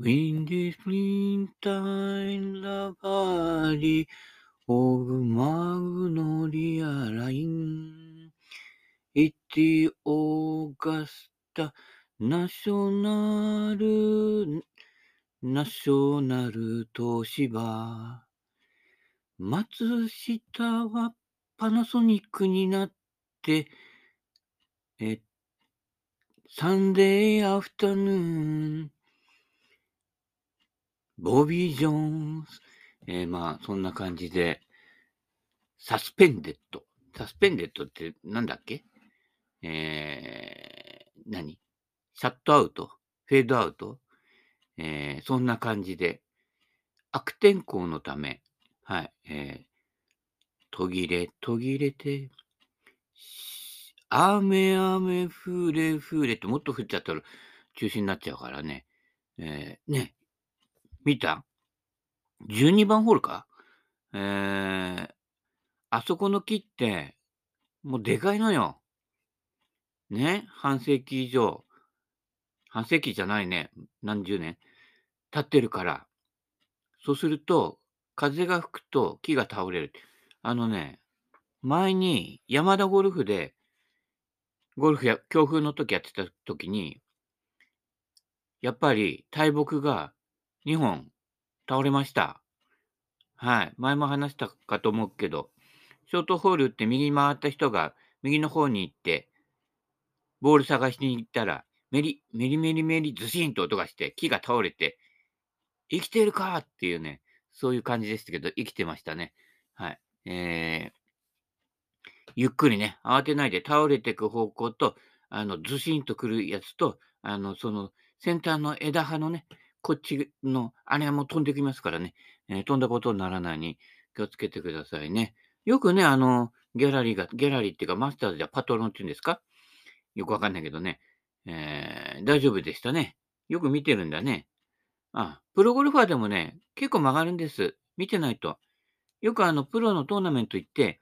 Windy springtime, the valley of Magnolia Line. It's the Augusta National, National 東芝。松下はパナソニックになって、え、Sunday afternoon。ボビー・ジョーンズ。えーまあ、そんな感じで、 Suspended。Suspended ってなんだっけ？えー、何？シャットアウト？フェードアウト？えーそんな感じで、悪天候のため、はい、えー途切れ、途切れて、雨、雨、降れ、降れってもっと降っちゃったら中止になっちゃうからね。えーね、見た ?12 番ホールか？えー、あそこの木って、もうでかいのよ。ね、半世紀以上。半世紀じゃないね。何十年？経ってるから。そうすると、風が吹くと木が倒れる。あのね、前に山田ゴルフで、ゴルフや強風の時やってた時に、やっぱり大木が2本倒れました。はい。前も話したかと思うけど、ショートホールって右に回った人が右の方に行って、ボール探しに行ったら、メリ、メリメリメリズシンと音がして木が倒れて、生きてるかっていうね、そういう感じでしたけど、生きてましたね。はい。えー、ゆっくりね、慌てないで倒れていく方向と、あの、ズシンとくるやつと、あの、その、先端の枝葉のね、こっちの、あれはもう飛んできますからね、えー飛んだことにならないに気をつけてくださいね。よくね、あの、ギャラリーが、ギャラリーっていうか、マスターズじゃパトロンっていうんですか？よくわかんないけどね、えー大丈夫でしたね。よく見てるんだね。あ、プロゴルファーでもね、結構曲がるんです。見てないと。よくあの、プロのトーナメント行って、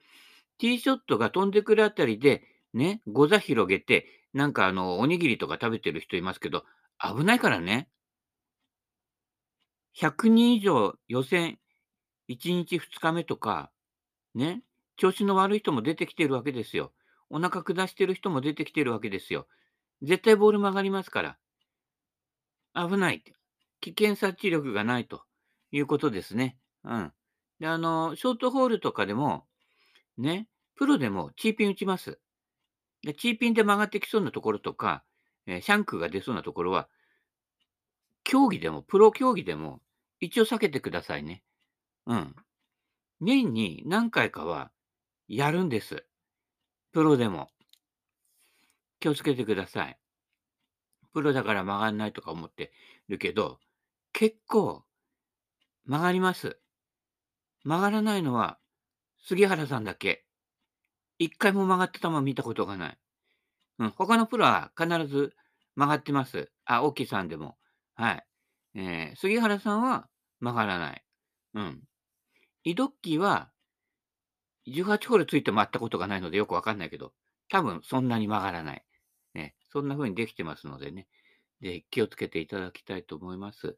ティーショットが飛んでくるあたりで、ね、ゴザ広げて、なんかあの、おにぎりとか食べてる人いますけど、危ないからね。100人以上予選、1日2日目とか、ね、調子の悪い人も出てきてるわけですよ。お腹下してる人も出てきてるわけですよ。絶対ボール曲がりますから。危ない。危険察知力がないということですね。うん。で、あの、ショートホールとかでも、ね、プロでもチーピン打ちます。で、チーピンで曲がってきそうなところとか、えーシャンクが出そうなところは、競技でも、プロ競技でも、一応避けてくださいね。うん。年に何回かはやるんです。プロでも。気をつけてください。プロだから曲がんないとか思ってるけど、結構曲がります。曲がらないのは杉原さんだけ。一回も曲がった球見たことがない。うん、他のプロは必ず曲がってます。あ、オキさんでも。はい。えー杉原さんは曲がらない。うん。イドッキーは18ホールついて回ったことがないのでよくわかんないけど、多分そんなに曲がらない。ね、そんな風にできてますのでね。で、気をつけていただきたいと思います。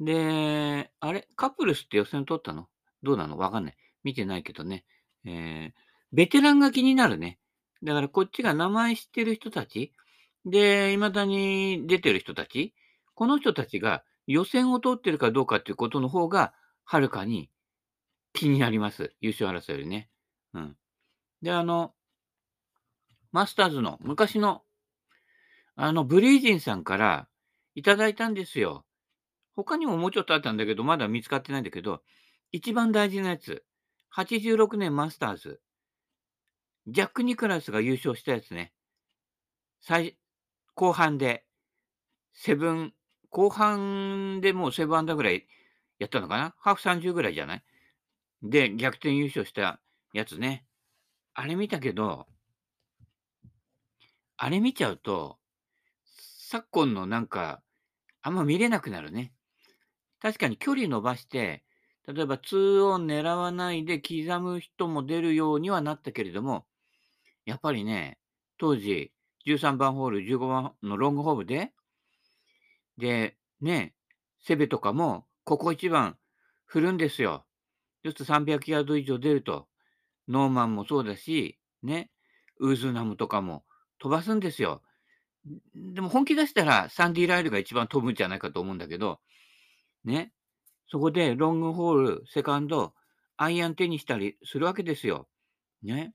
で、あれ？カプルスって予選取ったの？どうなの？わかんない。見てないけどね。えー、ベテランが気になるね。だからこっちが名前知ってる人たち、で、未だに出てる人たち、この人たちが予選を通ってるかどうかっていうことの方が、はるかに気になります。優勝争いよりね。うん。で、あの、マスターズの昔の、あの、ブリージンさんからいただいたんですよ。他にももうちょっとあったんだけど、まだ見つかってないんだけど、一番大事なやつ。86年マスターズ。ジャック・ニクラスが優勝したやつね。最、後半で、セブン、後半でもうセブンアンダーぐらいやったのかな？ハーフ30ぐらいじゃない？で、逆転優勝したやつね。あれ見たけど、あれ見ちゃうと、昨今のなんか、あんま見れなくなるね。確かに距離伸ばして、例えば2オン狙わないで刻む人も出るようにはなったけれども、やっぱりね、当時13番ホール、15番のロングホールで、で、ね、セベとかも、ここ一番振るんですよ。そうすると300ヤード以上出ると、ノーマンもそうだし、ね、ウーズナムとかも飛ばすんですよ。でも本気出したらサンディ・ライルが一番飛ぶんじゃないかと思うんだけど、ね、そこでロングホール、セカンド、アイアン手にしたりするわけですよ。ね。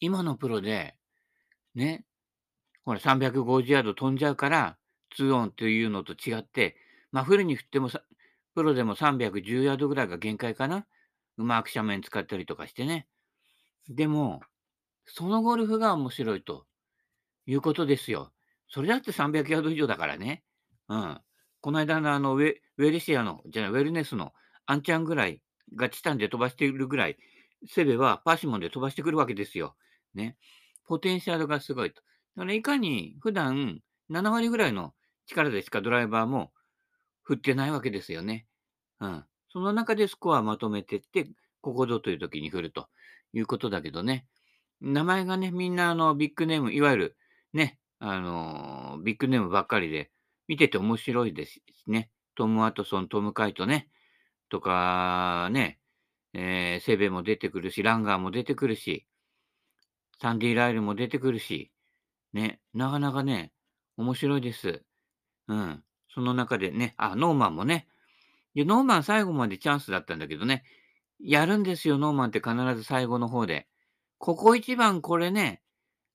今のプロで、ね、ほら350ヤード飛んじゃうから、2オンというのと違って、まあフルに振ってもさ、プロでも310ヤードぐらいが限界かな。うまく斜面使ったりとかしてね。でも、そのゴルフが面白いということですよ。それだって300ヤード以上だからね。うん。この間のあのウェウェルシアの、じゃない、ウェルネスのアンチャンぐらいがチタンで飛ばしているぐらい、セベはパーシモンで飛ばしてくるわけですよ。ね。ポテンシャルがすごいと。だからいかに普段7割ぐらいの力でしかドライバーも振ってないわけですよね。うん。その中でスコアまとめてって、ここぞという時に振るということだけどね。名前がね、みんなあのビッグネーム、いわゆるね、あのビッグネームばっかりで、見てて面白いですしね。トム・ワトソン、トム・カイトね、とかね、えーセベも出てくるし、ランガーも出てくるし、サンディ・ライルも出てくるし、ね、なかなかね、面白いです。うん。その中でね、あ、ノーマンもね。で、ノーマン最後までチャンスだったんだけどね、やるんですよ、ノーマンって必ず最後の方で。ここ一番これね、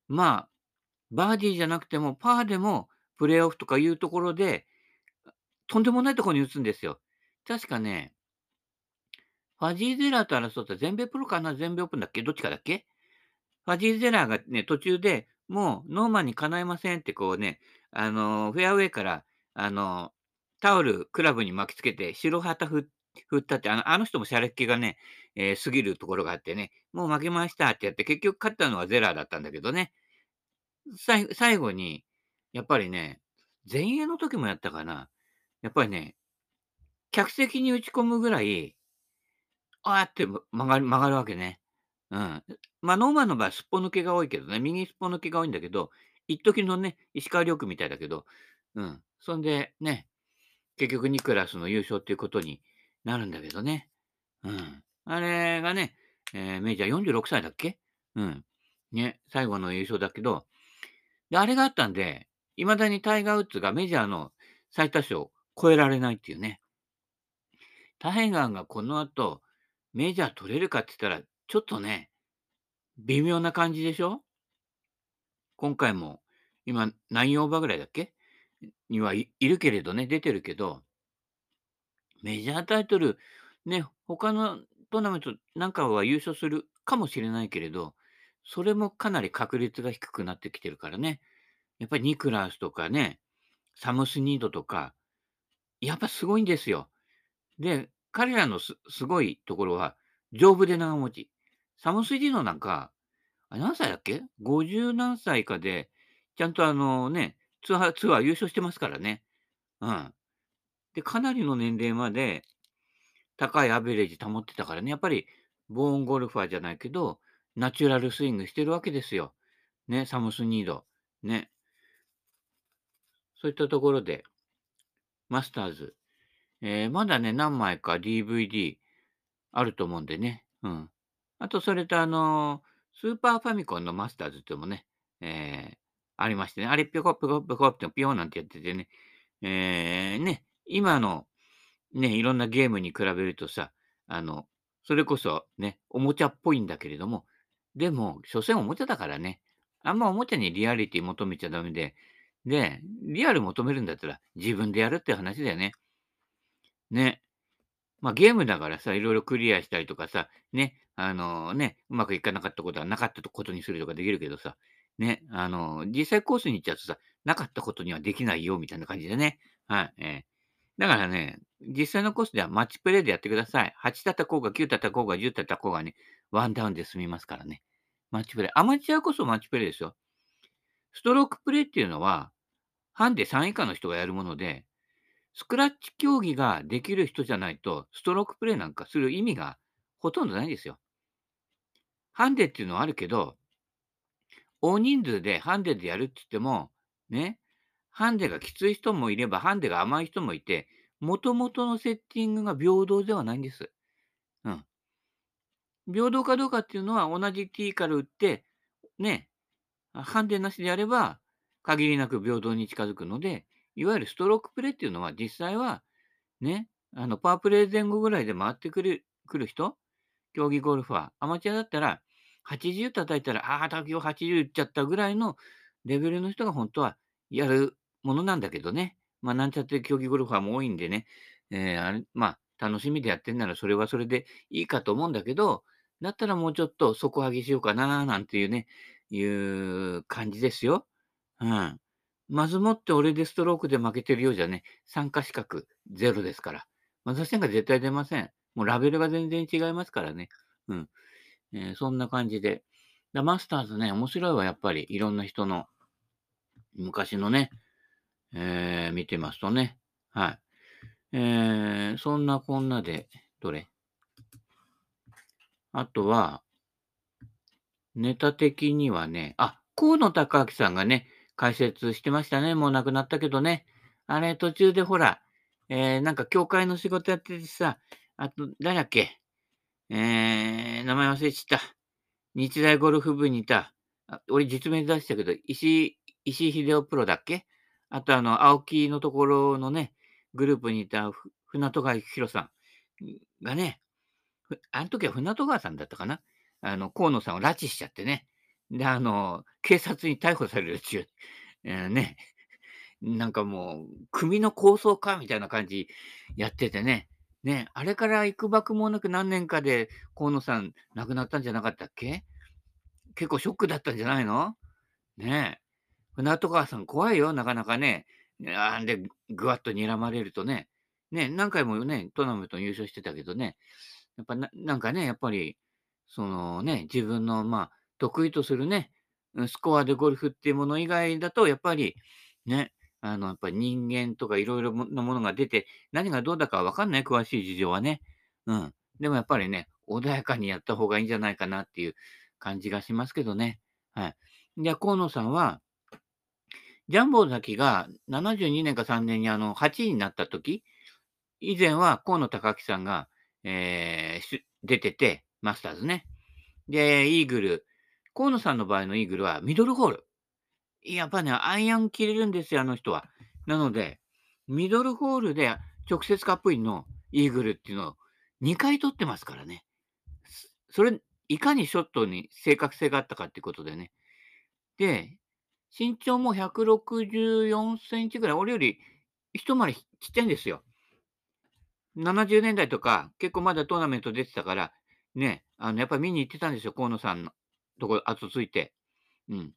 まあ、バーディーじゃなくても、パーでも、プレーオフとかいうところで、とんでもないところに打つんですよ。確かね、ファジーゼラーと争った全米プロかな全米オープンだっけどっちかだっけ？ファジーゼラーがね、途中でもうノーマンにかないませんってこうね、あのフェアウェイから、あのタオル、クラブに巻きつけて、白旗振ったって、あのあの人もシャレっ気がね、えー過ぎるところがあってね、もう負けましたってやって、結局勝ったのはゼラーだったんだけどね、最後に、やっぱりね、前衛の時もやったかな。やっぱりね、客席に打ち込むぐらい、あーって曲がる曲がるわけね。うん。まあ、ノーマンの場合、すっぽ抜けが多いけどね、右すっぽ抜けが多いんだけど、一時のね、石川遼君みたいだけど、うん。そんでね、結局ニクラスの優勝っていうことになるんだけどね。うん。あれがね、えーメジャー46歳だっけ？うん。ね、最後の優勝だけど、で、あれがあったんで、未だにタイガー・ウッズがメジャーの最多勝を超えられないっていうね。タイガーがこの後、メジャー取れるかって言ったら、ちょっとね、微妙な感じでしょ？今回も、今、9オーバーぐらいだっけ？にはい、るけれどね、出てるけど、メジャータイトル、ね、他のトーナメントなんかは優勝するかもしれないけれど、それもかなり確率が低くなってきてるからね。やっぱりニクラウスとかね、サムスニードとか、やっぱすごいんですよ。で、彼らのすすごいところは、丈夫で長持ち。サムスニードなんか、あ何歳だっけ ?50 何歳かで、ちゃんとあのね、ツアー、ツアー優勝してますからね。うん。で、かなりの年齢まで高いアベレージ保ってたからね、やっぱりボーンゴルファーじゃないけど、ナチュラルスイングしてるわけですよ。ね、サムスニード。ね。そういったところで、マスターズ。えーまだね、何枚か DVD あると思うんでね。うん。あと、それとあのースーパーファミコンのマスターズってもね、えーありましてね。あれ、ピョコピョコピョコってピョーなんてやっててね。えーね、今の、ね、いろんなゲームに比べるとさ、あの、それこそね、おもちゃっぽいんだけれども、でも、所詮おもちゃだからね。あんまおもちゃにリアリティ求めちゃダメで、で、リアル求めるんだったら自分でやるって話だよね。ね。まあゲームだからさ、いろいろクリアしたりとかさ、ね、あのね、うまくいかなかったことはなかったことにするとかできるけどさ、ね、あの実際コースに行っちゃうとさ、なかったことにはできないよ、みたいな感じでね。はい、えーだからね、実際のコースではマッチプレイでやってください。8叩こうが9叩こうが10叩こうがね、ワンダウンで済みますからね。マッチプレイ。アマチュアこそマッチプレイですよ。ストロークプレイっていうのは、ハンデ3以下の人がやるもので、スクラッチ競技ができる人じゃないと、ストロークプレイなんかする意味がほとんどないんですよ。ハンデっていうのはあるけど、大人数でハンデでやるって言っても、ね、ハンデがきつい人もいれば、ハンデが甘い人もいて、もともとのセッティングが平等ではないんです。うん。平等かどうかっていうのは、同じティーから打って、ね、ハンデなしでやれば、限りなく平等に近づくので、いわゆるストロークプレーっていうのは、実際は、ね、あの、パワープレイ前後ぐらいで回ってくるくる人、競技ゴルファー、アマチュアだったら、80叩いたら、ああ、卓球80打っちゃったぐらいのレベルの人が本当はやるものなんだけどね。まあ、なんちゃって競技ゴルファーも多いんでね、えー、あれ、まあ、楽しみでやってんならそれはそれでいいかと思うんだけど、だったらもうちょっと底上げしようかな、なんていうね、いう感じですよ。うん。まずもって俺でストロークで負けてるようじゃね、参加資格ゼロですから。まず点が絶対出ません。もうラベルが全然違いますからね。うん。えー、そんな感じで。だマスターズね、面白いわ、やっぱり。いろんな人の、昔のね、えー、見てますとね。はい。えー、そんなこんなで、どれ？あとは、ネタ的にはね、あ、河野隆明さんがね、解説してましたね。もう亡くなったけどね。あれ、途中でほら、えー、なんか教会の仕事やっててさ、あと、誰だっけ？えー、名前忘れちゃった。日大ゴルフ部にいた、俺実名出したけど、石井、石井秀夫プロだっけ？あと、あの、青木のところのね、グループにいた船戸川博さんがね、あの時は船戸川さんだったかな？あの、河野さんを拉致しちゃってね。で、あの、警察に逮捕されるっちゅう、えー、ね、なんかもう、組の構想かみたいな感じやっててね。ね、あれから幾ばくもなく何年かで河野さん亡くなったんじゃなかったっけ？結構ショックだったんじゃないの？ねえ。船戸川さん怖いよ、なかなかね。あんで、ぐわっと睨まれるとね。ね、何回もね、トーナメント優勝してたけどね。やっぱな、なんかね、やっぱり、そのね、自分の、まあ、得意とするね、スコアでゴルフっていうもの以外だと、やっぱり、ね、あの、やっぱり人間とかいろいろなものが出て、何がどうだかわかんない、詳しい事情はね。うん。でもやっぱりね、穏やかにやった方がいいんじゃないかなっていう感じがしますけどね。はい。じゃあ、河野さんは、ジャンボ崎が72年か3年にあの8位になった時、以前は河野隆樹さんが、えー、出てて、マスターズね。で、イーグル。河野さんの場合のイーグルはミドルホール。やっぱね、アイアン切れるんですよ、あの人は。なので、ミドルホールで直接カップインのイーグルっていうのを2回取ってますからね。それ、いかにショットに正確性があったかっていうことでね。で、身長も164センチぐらい、俺より一回りちっちゃいんですよ。70年代とか、結構まだトーナメント出てたから、ね、あの、やっぱり見に行ってたんですよ、河野さんのところ、後ついて。うん。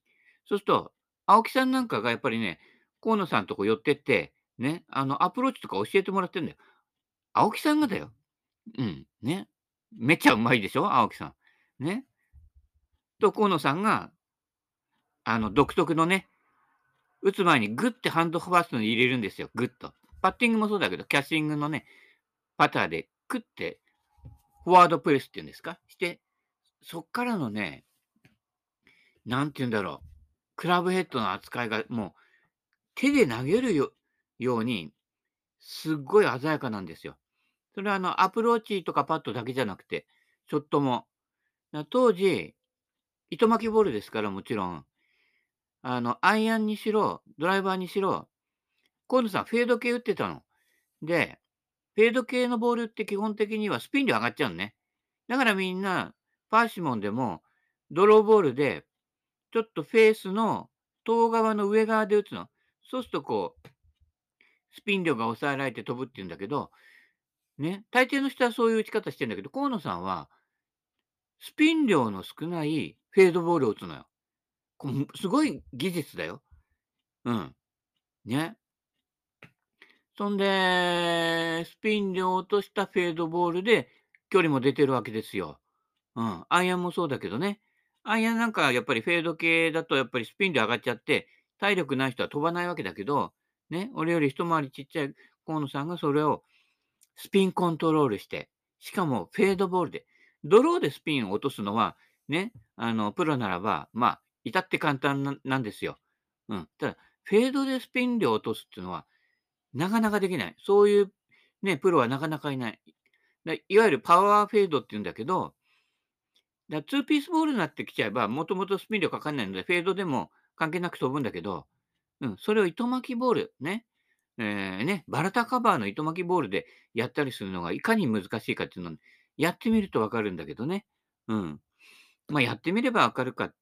そうすると、青木さんなんかがやっぱりね、河野さんとこ寄ってって、ね、あの、アプローチとか教えてもらってんだよ。青木さんがだよ。うん、ね。めっちゃうまいでしょ青木さん。ね。と、河野さんが、あの、独特のね、打つ前にグッてハンドファーストに入れるんですよ。グッと。パッティングもそうだけど、キャッシングのね、パターでクッて、フォワードプレスっていうんですか？して、そっからのね、なんて言うんだろう。クラブヘッドの扱いがもう手で投げるよように、すっごい鮮やかなんですよ。それはあの、アプローチとかパッドだけじゃなくて、ショットも。当時、糸巻きボールですからもちろん、あの、アイアンにしろ、ドライバーにしろ、河野さんフェード系打ってたの。で、フェード系のボールって基本的にはスピン量上がっちゃうのね。だからみんな、パーシモンでも、ドローボールでちょっとフェースの遠側の上側で打つの。そうするとこう、スピン量が抑えられて飛ぶっていうんだけど、ね、大抵の人はそういう打ち方してんだけど、河野さんは、スピン量の少ないフェードボールを打つのよ。すごい技術だよ。うん。ね。そんで、スピン量落としたフェードボールで距離も出てるわけですよ。うん。アイアンもそうだけどね。アイアンなんかやっぱりフェード系だとやっぱりスピンで上がっちゃって、体力ない人は飛ばないわけだけど、ね、俺より一回りちっちゃい河野さんがそれをスピンコントロールして、しかもフェードボールで、ドローでスピンを落とすのは、ね、あの、プロならば、まあ、至って簡単なんですよ。うん。ただ、フェードでスピン量を落とすっていうのは、なかなかできない。そういうね、プロはなかなかいない。いわゆるパワーフェードっていうんだけど、だツーピースボールになってきちゃえば、もともとスピン量かかんないので、フェードでも関係なく飛ぶんだけど、うん、それを糸巻きボール、ね、えー、ね、バラタカバーの糸巻きボールでやったりするのがいかに難しいかっていうのを、やってみるとわかるんだけどね。うん。まあ、やってみればわかるかって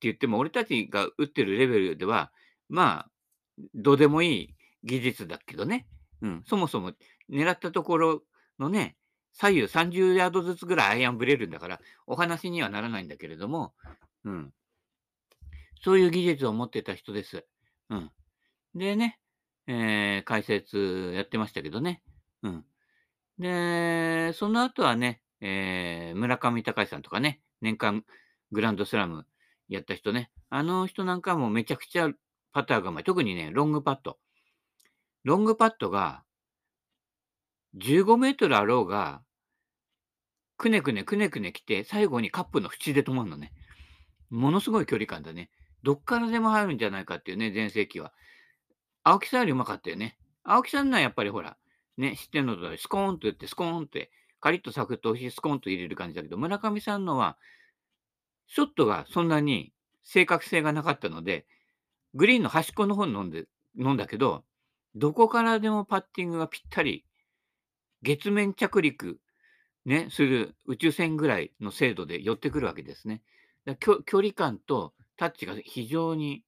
言っても、俺たちが打ってるレベルでは、まあ、どうでもいい技術だけどね。うん。そもそも狙ったところのね、左右30ヤードずつぐらいアイアンブレるんだから、お話にはならないんだけれども、うん。そういう技術を持ってた人です。うん。でね、えー、解説やってましたけどね。うん。で、その後はね、えー、村上隆さんとかね、年間グランドスラムやった人ね。あの人なんかもめちゃくちゃパターがうまい。特にね、ロングパット。ロングパットが、15メートルあろうが、くねくねくねくね来て、最後にカップの縁で止まるのね。ものすごい距離感だね。どっからでも入るんじゃないかっていうね、全盛期は。青木さんよりうまかったよね。青木さんのはやっぱりほら、ね、知ってんのとスコーンと言って、スコーンって、カリッとサクッと美味しいスコーンと入れる感じだけど、村上さんのは、ショットがそんなに正確性がなかったので、グリーンの端っこの方に飲んで、飲んだけど、どこからでもパッティングがぴったり、月面着陸、ね、する宇宙船ぐらいの精度で寄ってくるわけですね。距離感とタッチが非常に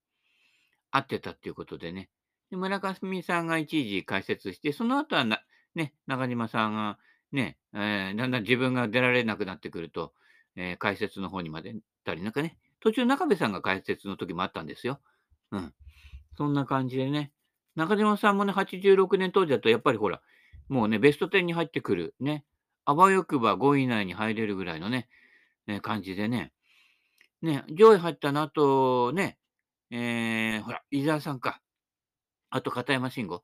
合ってたっていうことでね。で村上さんが一時解説して、その後はな、ね、中島さんがね、えー、だんだん自分が出られなくなってくると、えー、解説の方にまで行ったり、なんかね、途中中部さんが解説の時もあったんですよ。うん。そんな感じでね。中島さんもね、86年当時だと、やっぱりほら、もうね、ベスト10に入ってくる、ね、あわよくば5位以内に入れるぐらいのね、ね感じでね、ね、上位入ったの後、ね、えー、ほら、伊沢さんか。あと、片山慎吾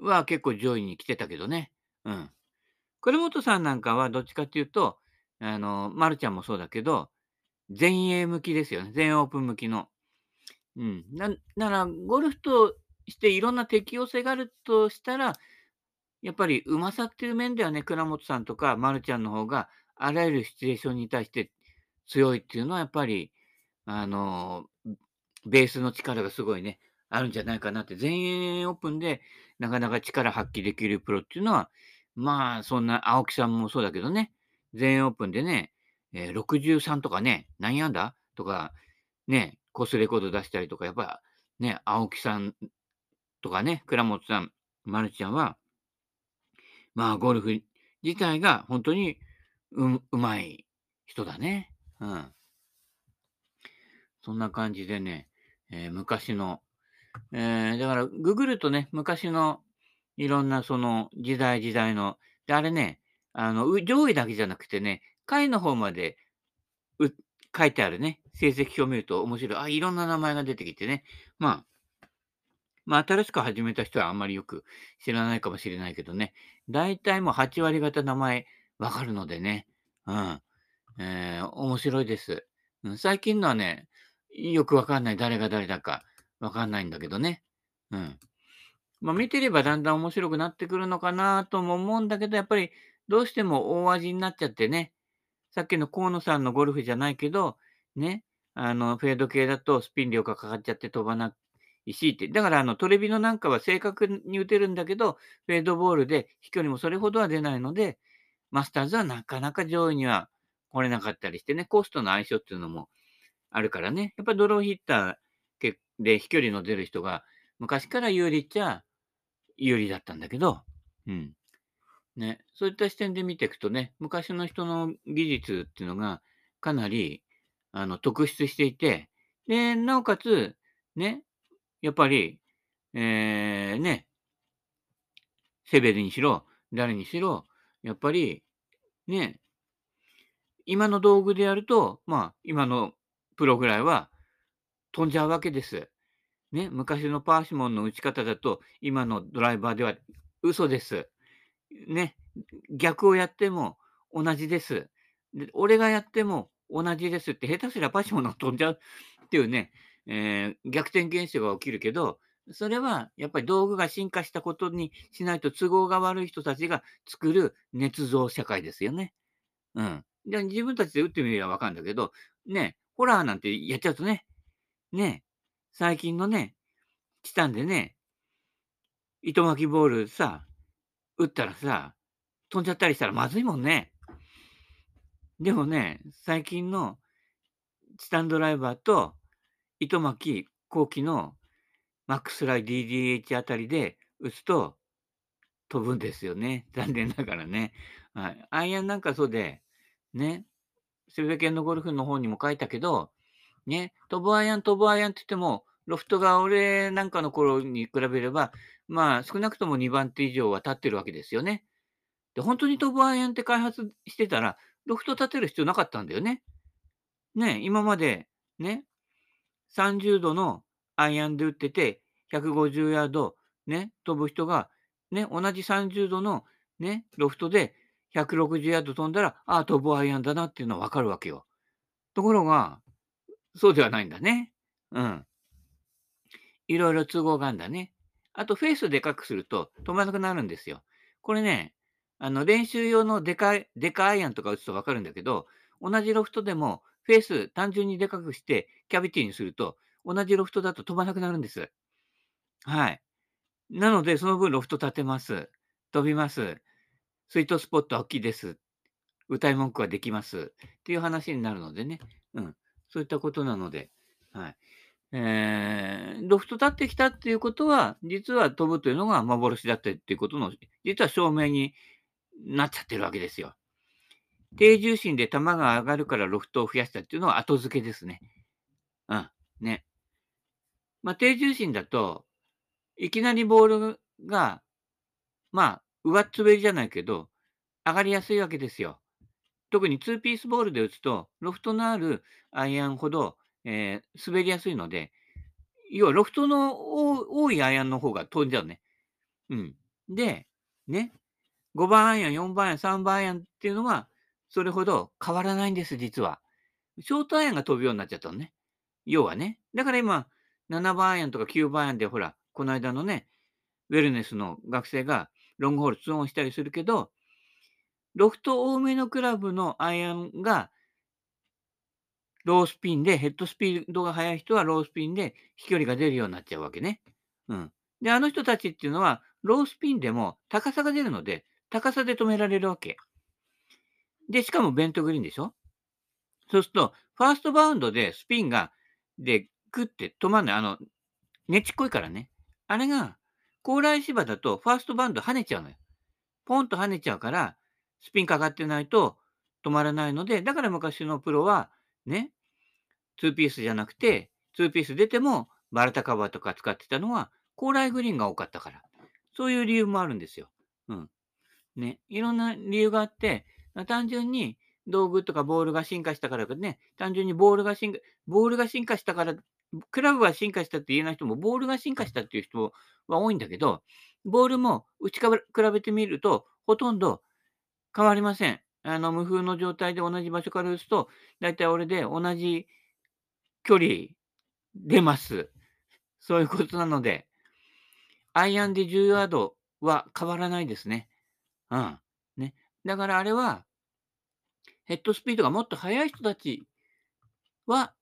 は結構上位に来てたけどね。うん。倉本さんなんかはどっちかっていうと、あの、丸ちゃんもそうだけど、前衛向きですよね。全オープン向きの。うん。な、なら、ゴルフとしていろんな適用性があるとしたら、やっぱりうまさっていう面ではね、倉本さんとか丸ちゃんの方が、あらゆるシチュエーションに対して強いっていうのは、やっぱり、あの、ベースの力がすごいね、あるんじゃないかなって、全英オープンでなかなか力発揮できるプロっていうのは、まあ、そんな青木さんもそうだけどね、全英オープンでね、えー、63とかね、何アンダーとか、ね、コースレコード出したりとか、やっぱね、青木さんとかね、倉本さん、マルちゃんは、まあ、ゴルフ自体が本当にううまい人だね。うん。そんな感じでね、えー、昔のえー、だから、ググるとね、昔のいろんなその時代時代の、で、あれね、あの、上位だけじゃなくてね、下位の方までう書いてあるね、成績表を見ると面白い。あ、いろんな名前が出てきてね。まあ、まあ、新しく始めた人はあんまりよく知らないかもしれないけどね。大体もう8割方名前わかるのでね。うん。えー、面白いです。最近のはね、よくわかんない誰が誰だか。わかんないんだけどね。うん。まあ、見てればだんだん面白くなってくるのかなとも思うんだけど、やっぱりどうしても大味になっちゃってね。さっきの河野さんのゴルフじゃないけど、ね、あの、フェード系だとスピン量がかかっちゃって飛ばないしって。だから、あの、トレビのなんかは正確に打てるんだけど、フェードボールで飛距離もそれほどは出ないので、マスターズはなかなか上位には来れなかったりしてね、コストの相性っていうのもあるからね。やっぱドローヒッターで、飛距離の出る人が昔から有利っちゃ有利だったんだけど、うん。ね、そういった視点で見ていくとね、昔の人の技術っていうのがかなりあの特出していて、で、なおかつ、ね、やっぱり、えー、ね、セベルにしろ、誰にしろ、やっぱり、ね、今の道具でやると、まあ、今のプロぐらいは飛んじゃうわけです。ね、昔のパーシモンの打ち方だと、今のドライバーでは嘘です。ね、逆をやっても同じです。で俺がやっても同じですって、下手すりゃパーシモンの飛んじゃうっていうね、えー、逆転現象が起きるけど、それはやっぱり道具が進化したことにしないと都合が悪い人たちが作る捏造社会ですよね。うん。で、自分たちで打ってみればわかるんだけど、ね、ホラーなんてやっちゃうとね、ね、最近のね、チタンでね、糸巻きボールさ、打ったらさ、飛んじゃったりしたらまずいもんね。でもね、最近のチタンドライバーと糸巻き後期のマックスライ DDH あたりで打つと飛ぶんですよね。残念ながらね。はい。アイアンなんかそうで、ね、セベケンのゴルフの方にも書いたけど、ね、飛ぶアイアン、飛ぶアイアンって言っても、ロフトが俺なんかの頃に比べれば、まあ少なくとも2番手以上は立ってるわけですよね。で、本当に飛ぶアイアンって開発してたら、ロフト立てる必要なかったんだよね。ね、今まで、ね、30度のアイアンで打ってて、150ヤード、ね、飛ぶ人が、ね、同じ30度の、ね、ロフトで160ヤード飛んだら、ああ、飛ぶアイアンだなっていうのはわかるわけよ。ところが、そうではないんだね。うん。いろいろ都合があるんだね。あと、フェースでかくすると飛ばなくなるんですよ。これね、あの、練習用のでかい、でかいアイアンとか打つとわかるんだけど、同じロフトでも、フェース単純にでかくして、キャビティにすると、同じロフトだと飛ばなくなるんです。はい。なので、その分ロフト立てます。飛びます。スイートスポットは大きいです。歌い文句はできます。っていう話になるのでね。うん。そういったことなので。はい。えー、ロフト立ってきたっていうことは、実は飛ぶというのが幻だったっていうことの、実は証明になっちゃってるわけですよ。低重心で球が上がるからロフトを増やしたっていうのは後付けですね。うん。ね。まあ、低重心だと、いきなりボールが、まあ、上っ滑りじゃないけど、上がりやすいわけですよ。特に2ピースボールで打つと、ロフトのあるアイアンほど、えー、滑りやすいので、要はロフトの多いアイアンの方が飛んじゃうね。うん。で、ね、5番アイアン、4番アイアン、3番アイアンっていうのは、それほど変わらないんです、実は。ショートアイアンが飛ぶようになっちゃったのね。要はね。だから今、7番アイアンとか9番アイアンで、ほら、この間のね、ウェルネスの学生がロングホール2オンしたりするけど、ロフト多めのクラブのアイアンが、ロースピンで、ヘッドスピードが速い人はロースピンで飛距離が出るようになっちゃうわけね。うん。で、あの人たちっていうのは、ロースピンでも高さが出るので、高さで止められるわけ。で、しかもベントグリーンでしょ？そうすると、ファーストバウンドでスピンが、で、グって止まんない。あの、ねちっこいからね。あれが、高麗芝だとファーストバウンド跳ねちゃうのよ。ポンと跳ねちゃうから、スピンかかってないと止まらないので、だから昔のプロは、ね、2ピースじゃなくて、2ピース出てもバラタカバーとか使ってたのは、高麗グリーンが多かったから。そういう理由もあるんですよ。うん。ね。いろんな理由があって、単純に道具とかボールが進化したからね、単純にボールが進化、ボールが進化したから、クラブが進化したって言えない人も、ボールが進化したっていう人は多いんだけど、ボールも打ち比べてみると、ほとんど変わりません。あの、無風の状態で同じ場所から打つと、だいたい俺で同じ距離出ます。そういうことなので、アイアンで10ヤードは変わらないですね。うん。ね。だからあれは、ヘッドスピードがもっと速い人たちは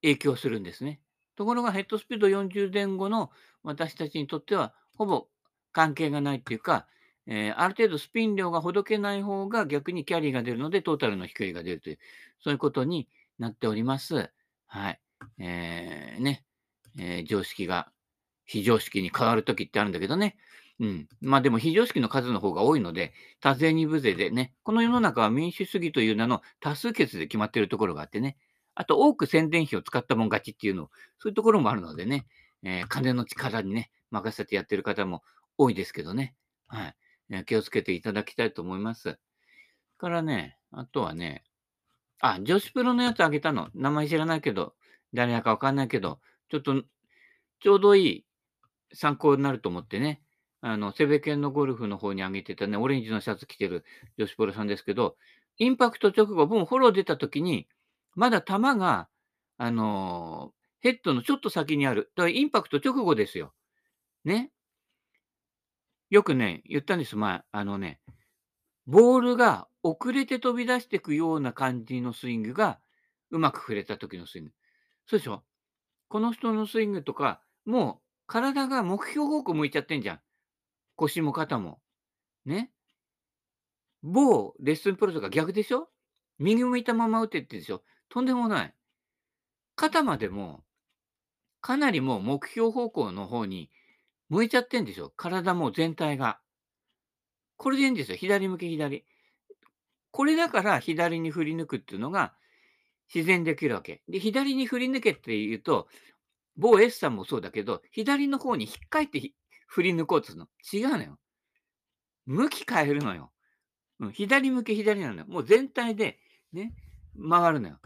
影響するんですね。ところがヘッドスピード40前後の私たちにとっては、ほぼ関係がないっていうか、えー、ある程度スピン量がほどけない方が逆にキャリーが出るので、トータルの飛距離が出るという、そういうことになっております。はい。えー、ね、えー、常識が非常識に変わるときってあるんだけどね。うん。まあでも非常識の数の方が多いので、多勢に無勢でね、この世の中は民主主義という名の多数決で決まっているところがあってね、あと多く宣伝費を使ったもん勝ちっていうの、そういうところもあるのでね、えー、金の力にね、任せてやってる方も多いですけどね。はい。気をつけていただきたいと思います。からね、あとはね、あ、女子プロのやつあげたの。名前知らないけど、誰だかわかんないけど、ちょっと、ちょうどいい参考になると思ってね、あの、セベケンのゴルフの方にあげてたね、オレンジのシャツ着てる女子プロさんですけど、インパクト直後、もうフォロー出た時に、まだ球が、あのー、ヘッドのちょっと先にある。だからインパクト直後ですよ。ね。よくね、言ったんです。まあ、あのね、ボールが遅れて飛び出していくような感じのスイングが、うまく振れた時のスイング。そうでしょ？この人のスイングとか、もう体が目標方向向いちゃってんじゃん。腰も肩も。ね。某レッスンプロとか逆でしょ？右向いたまま打てってでしょとんでもない。肩までも、かなりもう目標方向の方に向いちゃってんでしょ？体も全体が。これでいいんですよ。左向き左。これだから左に振り抜くっていうのが自然できるわけ。で、左に振り抜けって言うと、某 S さんもそうだけど、左の方に引っかえって振り抜こうとするの。違うのよ。向き変えるのよ。うん、左向き左なのよ。もう全体でね、回るのよ。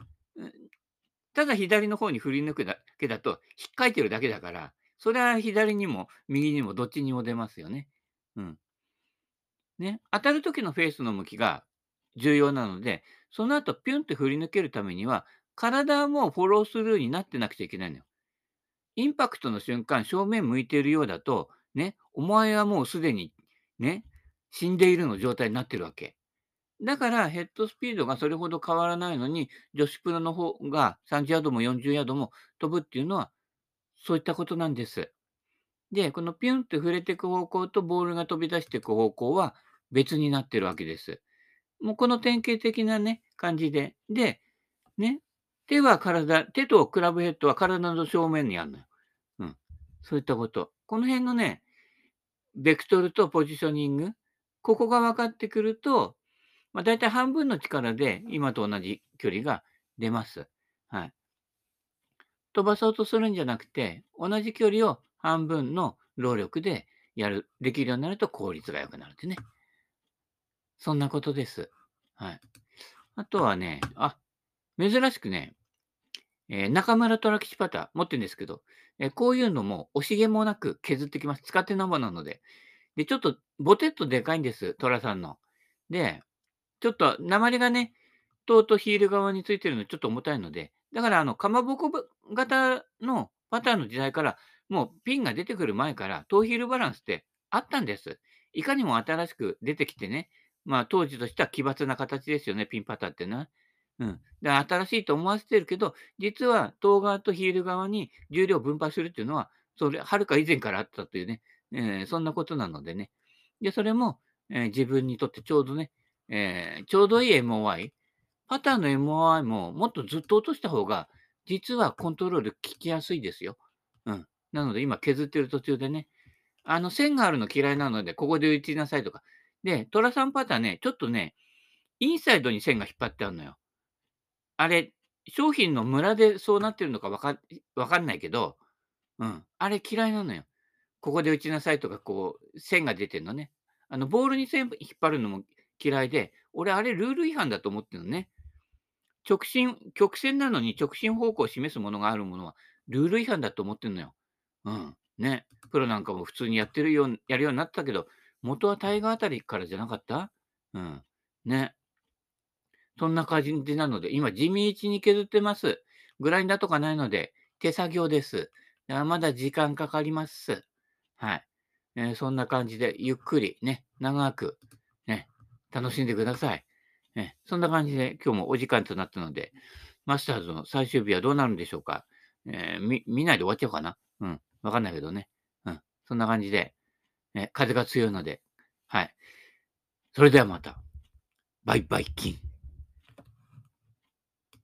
ただ左の方に振り抜くだけだと、引っかいてるだけだから、それは左にも右にもどっちにも出ますよね。うん。ね、当たる時のフェースの向きが重要なので、その後ピュンって振り抜けるためには、体もフォロースルーになってなくちゃいけないのよ。インパクトの瞬間、正面向いているようだと、ね、お前はもうすでに、ね、死んでいるの状態になってるわけ。だから、ヘッドスピードがそれほど変わらないのに、女子プロの方が30ヤードも40ヤードも飛ぶっていうのは、そういったことなんです。で、このピュンって触れていく方向とボールが飛び出していく方向は別になってるわけです。もうこの典型的なね、感じで。で、ね、手は体、手とクラブヘッドは体の正面にあるのよ。うん。そういったこと。この辺のね、ベクトルとポジショニング、ここが分かってくると、まあ、大体半分の力で今と同じ距離が出ます。はい。飛ばそうとするんじゃなくて、同じ距離を半分の労力でやる、できるようになると効率が良くなるってね。そんなことです。はい。あとはね、あ、珍しくね、えー、中村虎吉パター持ってるんですけど、え、こういうのも惜しげもなく削ってきます。使って生なので。で、ちょっとボテッとでかいんです、虎さんの。で、ちょっと鉛がね、トーとヒール側についてるのちょっと重たいので、だからあの、かまぼこ型のパターンの時代から、もうピンが出てくる前から、トーヒールバランスってあったんです。いかにも新しく出てきてね、まあ当時としては奇抜な形ですよね、ピンパターンってね。うん。で、新しいと思わせてるけど、実はトー側とヒール側に重量分配するっていうのは、それ、はるか以前からあったというね、えー、そんなことなのでね。で、それも、えー、自分にとってちょうどね、えー、ちょうどいい MOI、パターンの MOI ももっとずっと落とした方が、実はコントロール効きやすいですよ。うん。なので今削ってる途中でね、あの線があるの嫌いなので、ここで打ちなさいとか。で、トラさんパターンね、ちょっとね、インサイドに線が引っ張ってあるのよ。あれ、商品のムラでそうなってるのかわかわかんないけど、うん。あれ嫌いなのよ。ここで打ちなさいとか、こう、線が出てるのね。あの、ボールに線引っ張るのも嫌いで、俺、あれ、ルール違反だと思ってるのね。直進、曲線なのに直進方向を示すものがあるものは、ルール違反だと思ってるのよ。うん。ね。プロなんかも普通にやってるよう、やるようになったけど、元はタイガーあたりからじゃなかった？うん。ね。そんな感じなので、今、地道に削ってます。グラインダーとかないので、手作業です。まだ時間かかります。はい。えー、そんな感じで、ゆっくりね、長く、ね、楽しんでください。ね、そんな感じで、今日もお時間となったので、マスターズの最終日はどうなるんでしょうか。えー、見、ないで終わっちゃうかなうん。わかんないけどね。うん。そんな感じで、ね、風が強いので、はい。それではまた。バイバイキン。